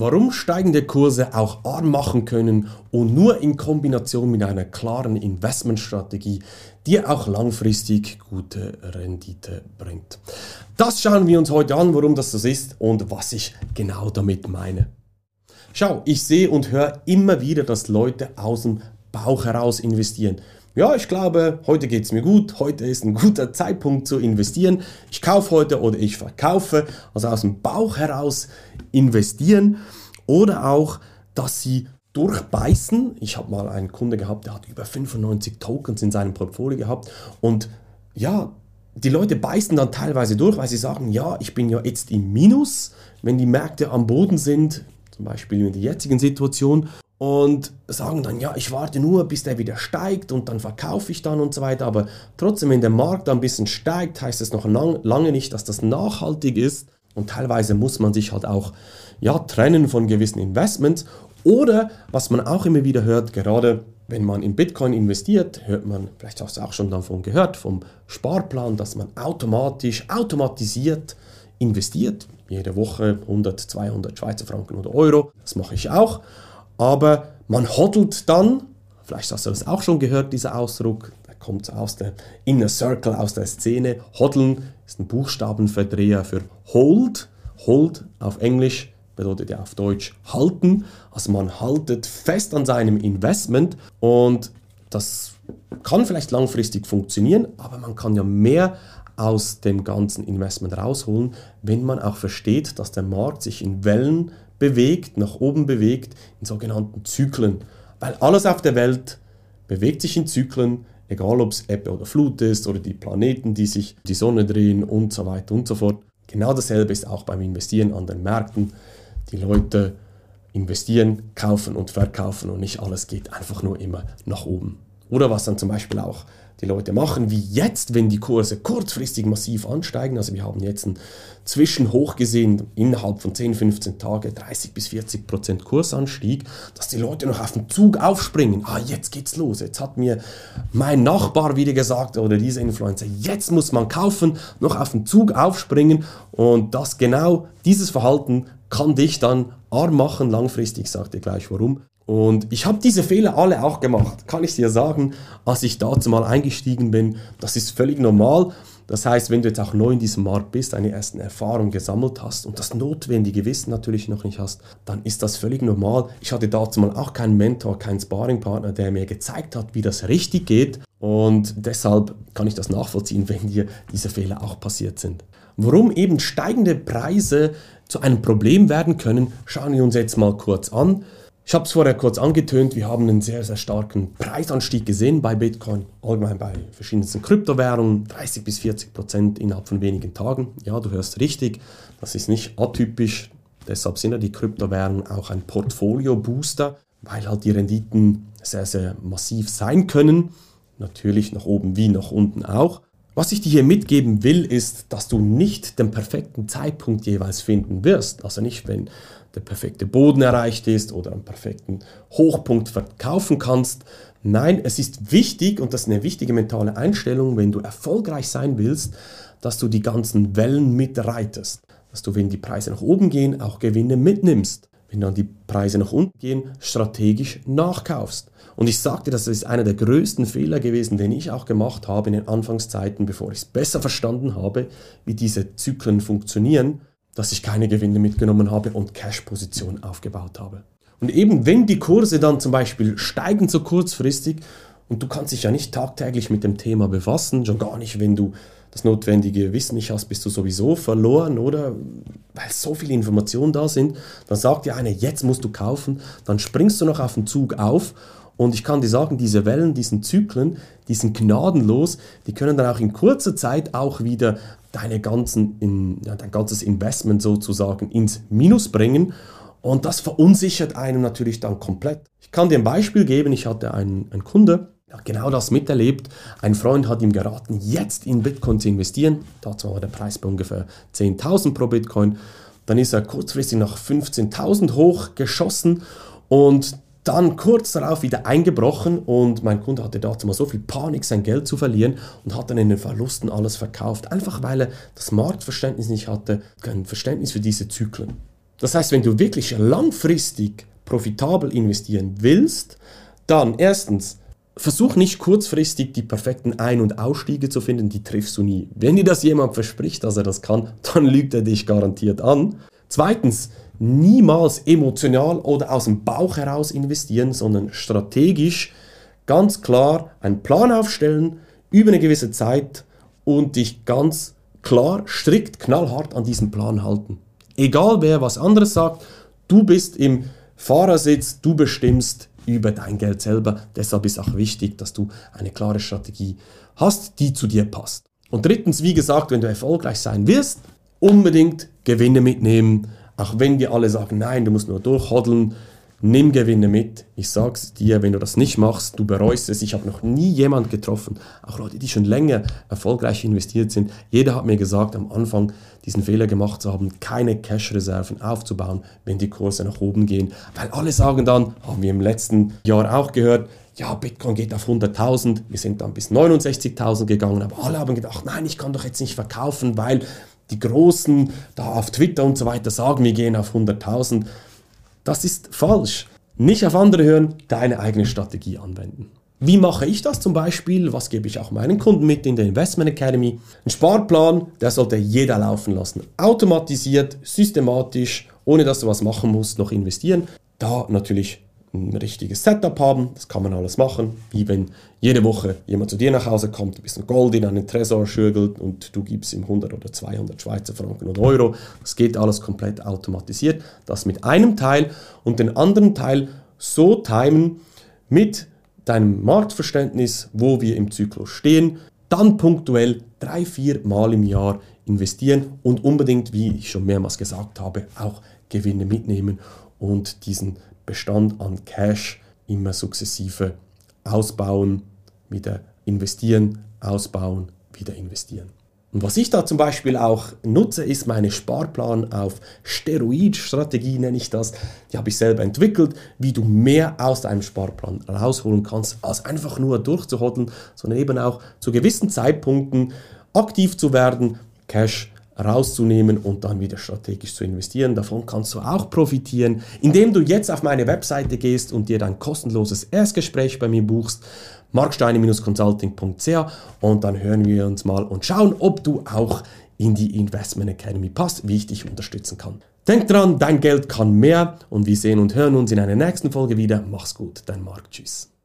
Warum steigende Kurse auch arm machen können und nur in Kombination mit einer klaren Investmentstrategie dir auch langfristig gute Rendite bringt. Das schauen wir uns heute an, warum das so ist und was ich genau damit meine. Schau, ich sehe und höre immer wieder, dass Leute aus dem Bauch heraus investieren. Ja, ich glaube, heute geht es mir gut, heute ist ein guter Zeitpunkt zu investieren. Ich kaufe heute oder ich verkaufe, also aus dem Bauch heraus investieren. Oder auch, dass sie durchbeißen. Ich habe mal einen Kunde gehabt, der hat über 95 Tokens in seinem Portfolio gehabt. Und ja, die Leute beißen dann teilweise durch, weil sie sagen, ja, ich bin ja jetzt im Minus, wenn die Märkte am Boden sind, zum Beispiel in der jetzigen Situation und sagen dann, ja, ich warte nur, bis der wieder steigt und dann verkaufe ich dann und so weiter. Aber trotzdem, wenn der Markt ein bisschen steigt, heißt es noch lang, lange nicht, dass das nachhaltig ist. Und teilweise muss man sich halt auch ja, trennen von gewissen Investments. Oder was man auch immer wieder hört, gerade wenn man in Bitcoin investiert, hört man, vielleicht hast du auch schon davon gehört, vom Sparplan, dass man automatisch, automatisiert investiert. Jede Woche 100, 200 Schweizer Franken oder Euro. Das mache ich auch aber man hodelt dann, vielleicht hast du das auch schon gehört, dieser Ausdruck, kommt aus der Inner Circle, aus der Szene. Hodeln ist ein Buchstabenverdreher für Hold. Hold auf Englisch bedeutet ja auf Deutsch halten. Also man haltet fest an seinem Investment und das kann vielleicht langfristig funktionieren, aber man kann ja mehr aus dem ganzen Investment rausholen, wenn man auch versteht, dass der Markt sich in Wellen bewegt, nach oben bewegt, in sogenannten Zyklen. Weil alles auf der Welt bewegt sich in Zyklen, egal ob es Ebbe oder Flut ist oder die Planeten, die sich die Sonne drehen und so weiter und so fort. Genau dasselbe ist auch beim Investieren an den Märkten. Die Leute investieren, kaufen und verkaufen und nicht alles geht einfach nur immer nach oben. Oder was dann zum Beispiel auch die Leute machen, wie jetzt, wenn die Kurse kurzfristig massiv ansteigen. Also wir haben jetzt einen Zwischenhoch gesehen, innerhalb von 10, 15 Tagen 30 bis 40 Prozent Kursanstieg, dass die Leute noch auf den Zug aufspringen. Ah, jetzt geht's los. Jetzt hat mir mein Nachbar wieder gesagt oder dieser Influencer, jetzt muss man kaufen, noch auf den Zug aufspringen und das genau, dieses Verhalten kann dich dann arm machen langfristig, sagt ihr gleich warum. Und ich habe diese Fehler alle auch gemacht, kann ich dir sagen, als ich dazu mal eingestiegen bin. Das ist völlig normal. Das heißt, wenn du jetzt auch neu in diesem Markt bist, deine ersten Erfahrungen gesammelt hast und das notwendige Wissen natürlich noch nicht hast, dann ist das völlig normal. Ich hatte dazu mal auch keinen Mentor, keinen Sparringpartner, der mir gezeigt hat, wie das richtig geht. Und deshalb kann ich das nachvollziehen, wenn dir diese Fehler auch passiert sind. Warum eben steigende Preise zu einem Problem werden können, schauen wir uns jetzt mal kurz an. Ich habe es vorher kurz angetönt, wir haben einen sehr, sehr starken Preisanstieg gesehen bei Bitcoin, allgemein bei verschiedensten Kryptowährungen, 30 bis 40 Prozent innerhalb von wenigen Tagen. Ja, du hörst richtig, das ist nicht atypisch, deshalb sind ja die Kryptowährungen auch ein Portfolio-Booster, weil halt die Renditen sehr, sehr massiv sein können. Natürlich nach oben wie nach unten auch. Was ich dir hier mitgeben will, ist, dass du nicht den perfekten Zeitpunkt jeweils finden wirst. Also nicht, wenn der perfekte Boden erreicht ist oder einen perfekten Hochpunkt verkaufen kannst. Nein, es ist wichtig und das ist eine wichtige mentale Einstellung, wenn du erfolgreich sein willst, dass du die ganzen Wellen mitreitest. Dass du, wenn die Preise nach oben gehen, auch Gewinne mitnimmst. Wenn dann die Preise nach unten gehen, strategisch nachkaufst. Und ich sagte, das ist einer der größten Fehler gewesen, den ich auch gemacht habe in den Anfangszeiten, bevor ich es besser verstanden habe, wie diese Zyklen funktionieren dass ich keine Gewinne mitgenommen habe und Cash-Position aufgebaut habe. Und eben wenn die Kurse dann zum Beispiel steigen so kurzfristig und du kannst dich ja nicht tagtäglich mit dem Thema befassen, schon gar nicht, wenn du das notwendige Wissen nicht hast, bist du sowieso verloren, oder? Weil so viele Informationen da sind, dann sagt dir einer, jetzt musst du kaufen, dann springst du noch auf den Zug auf und ich kann dir sagen, diese Wellen, diesen Zyklen, die sind gnadenlos, die können dann auch in kurzer Zeit auch wieder deine ganzen, in, ja, dein ganzes Investment sozusagen ins Minus bringen. Und das verunsichert einen natürlich dann komplett. Ich kann dir ein Beispiel geben. Ich hatte einen, einen Kunde, genau das miterlebt. Ein Freund hat ihm geraten, jetzt in Bitcoin zu investieren. Dazu war der Preis bei ungefähr 10.000 pro Bitcoin. Dann ist er kurzfristig nach 15.000 hochgeschossen und dann kurz darauf wieder eingebrochen und mein Kunde hatte dazu mal so viel Panik, sein Geld zu verlieren und hat dann in den Verlusten alles verkauft. Einfach weil er das Marktverständnis nicht hatte, kein Verständnis für diese Zyklen. Das heißt, wenn du wirklich langfristig profitabel investieren willst, dann erstens versuch nicht kurzfristig die perfekten Ein- und Ausstiege zu finden, die triffst du nie. Wenn dir das jemand verspricht, dass er das kann, dann lügt er dich garantiert an. Zweitens, niemals emotional oder aus dem Bauch heraus investieren, sondern strategisch ganz klar einen Plan aufstellen über eine gewisse Zeit und dich ganz klar, strikt, knallhart an diesen Plan halten. Egal wer was anderes sagt, du bist im Fahrersitz, du bestimmst über dein Geld selber. Deshalb ist auch wichtig, dass du eine klare Strategie hast, die zu dir passt. Und drittens, wie gesagt, wenn du erfolgreich sein wirst, unbedingt Gewinne mitnehmen. Auch wenn wir alle sagen, nein, du musst nur durchhodeln, Nimm Gewinne mit. Ich sag's dir, wenn du das nicht machst, du bereust es. Ich habe noch nie jemand getroffen, auch Leute, die schon länger erfolgreich investiert sind. Jeder hat mir gesagt, am Anfang diesen Fehler gemacht zu haben, keine Cash-Reserven aufzubauen, wenn die Kurse nach oben gehen. Weil alle sagen dann, haben wir im letzten Jahr auch gehört, ja, Bitcoin geht auf 100.000, wir sind dann bis 69.000 gegangen, aber alle haben gedacht, nein, ich kann doch jetzt nicht verkaufen, weil die Großen da auf Twitter und so weiter sagen, wir gehen auf 100.000. Das ist falsch. Nicht auf andere hören, deine eigene Strategie anwenden. Wie mache ich das zum Beispiel? Was gebe ich auch meinen Kunden mit in der Investment Academy? Ein Sparplan, der sollte jeder laufen lassen. Automatisiert, systematisch, ohne dass du was machen musst, noch investieren. Da natürlich ein richtiges Setup haben, das kann man alles machen, wie wenn jede Woche jemand zu dir nach Hause kommt, ein bisschen Gold in einen Tresor schürgelt und du gibst ihm 100 oder 200 Schweizer Franken oder Euro. Das geht alles komplett automatisiert. Das mit einem Teil und den anderen Teil so timen mit deinem Marktverständnis, wo wir im Zyklus stehen, dann punktuell drei, vier Mal im Jahr investieren und unbedingt, wie ich schon mehrmals gesagt habe, auch Gewinne mitnehmen und diesen Bestand an Cash immer sukzessive ausbauen, wieder investieren, ausbauen, wieder investieren. Und was ich da zum Beispiel auch nutze, ist meine Sparplan auf Steroid-Strategie, nenne ich das. Die habe ich selber entwickelt, wie du mehr aus deinem Sparplan rausholen kannst, als einfach nur durchzuhodeln, sondern eben auch zu gewissen Zeitpunkten aktiv zu werden, Cash rauszunehmen und dann wieder strategisch zu investieren. Davon kannst du auch profitieren, indem du jetzt auf meine Webseite gehst und dir dein kostenloses Erstgespräch bei mir buchst, marksteine-consulting.ch und dann hören wir uns mal und schauen, ob du auch in die Investment Academy passt, wie ich dich unterstützen kann. Denk dran, dein Geld kann mehr und wir sehen und hören uns in einer nächsten Folge wieder. Mach's gut, dein Marc. Tschüss.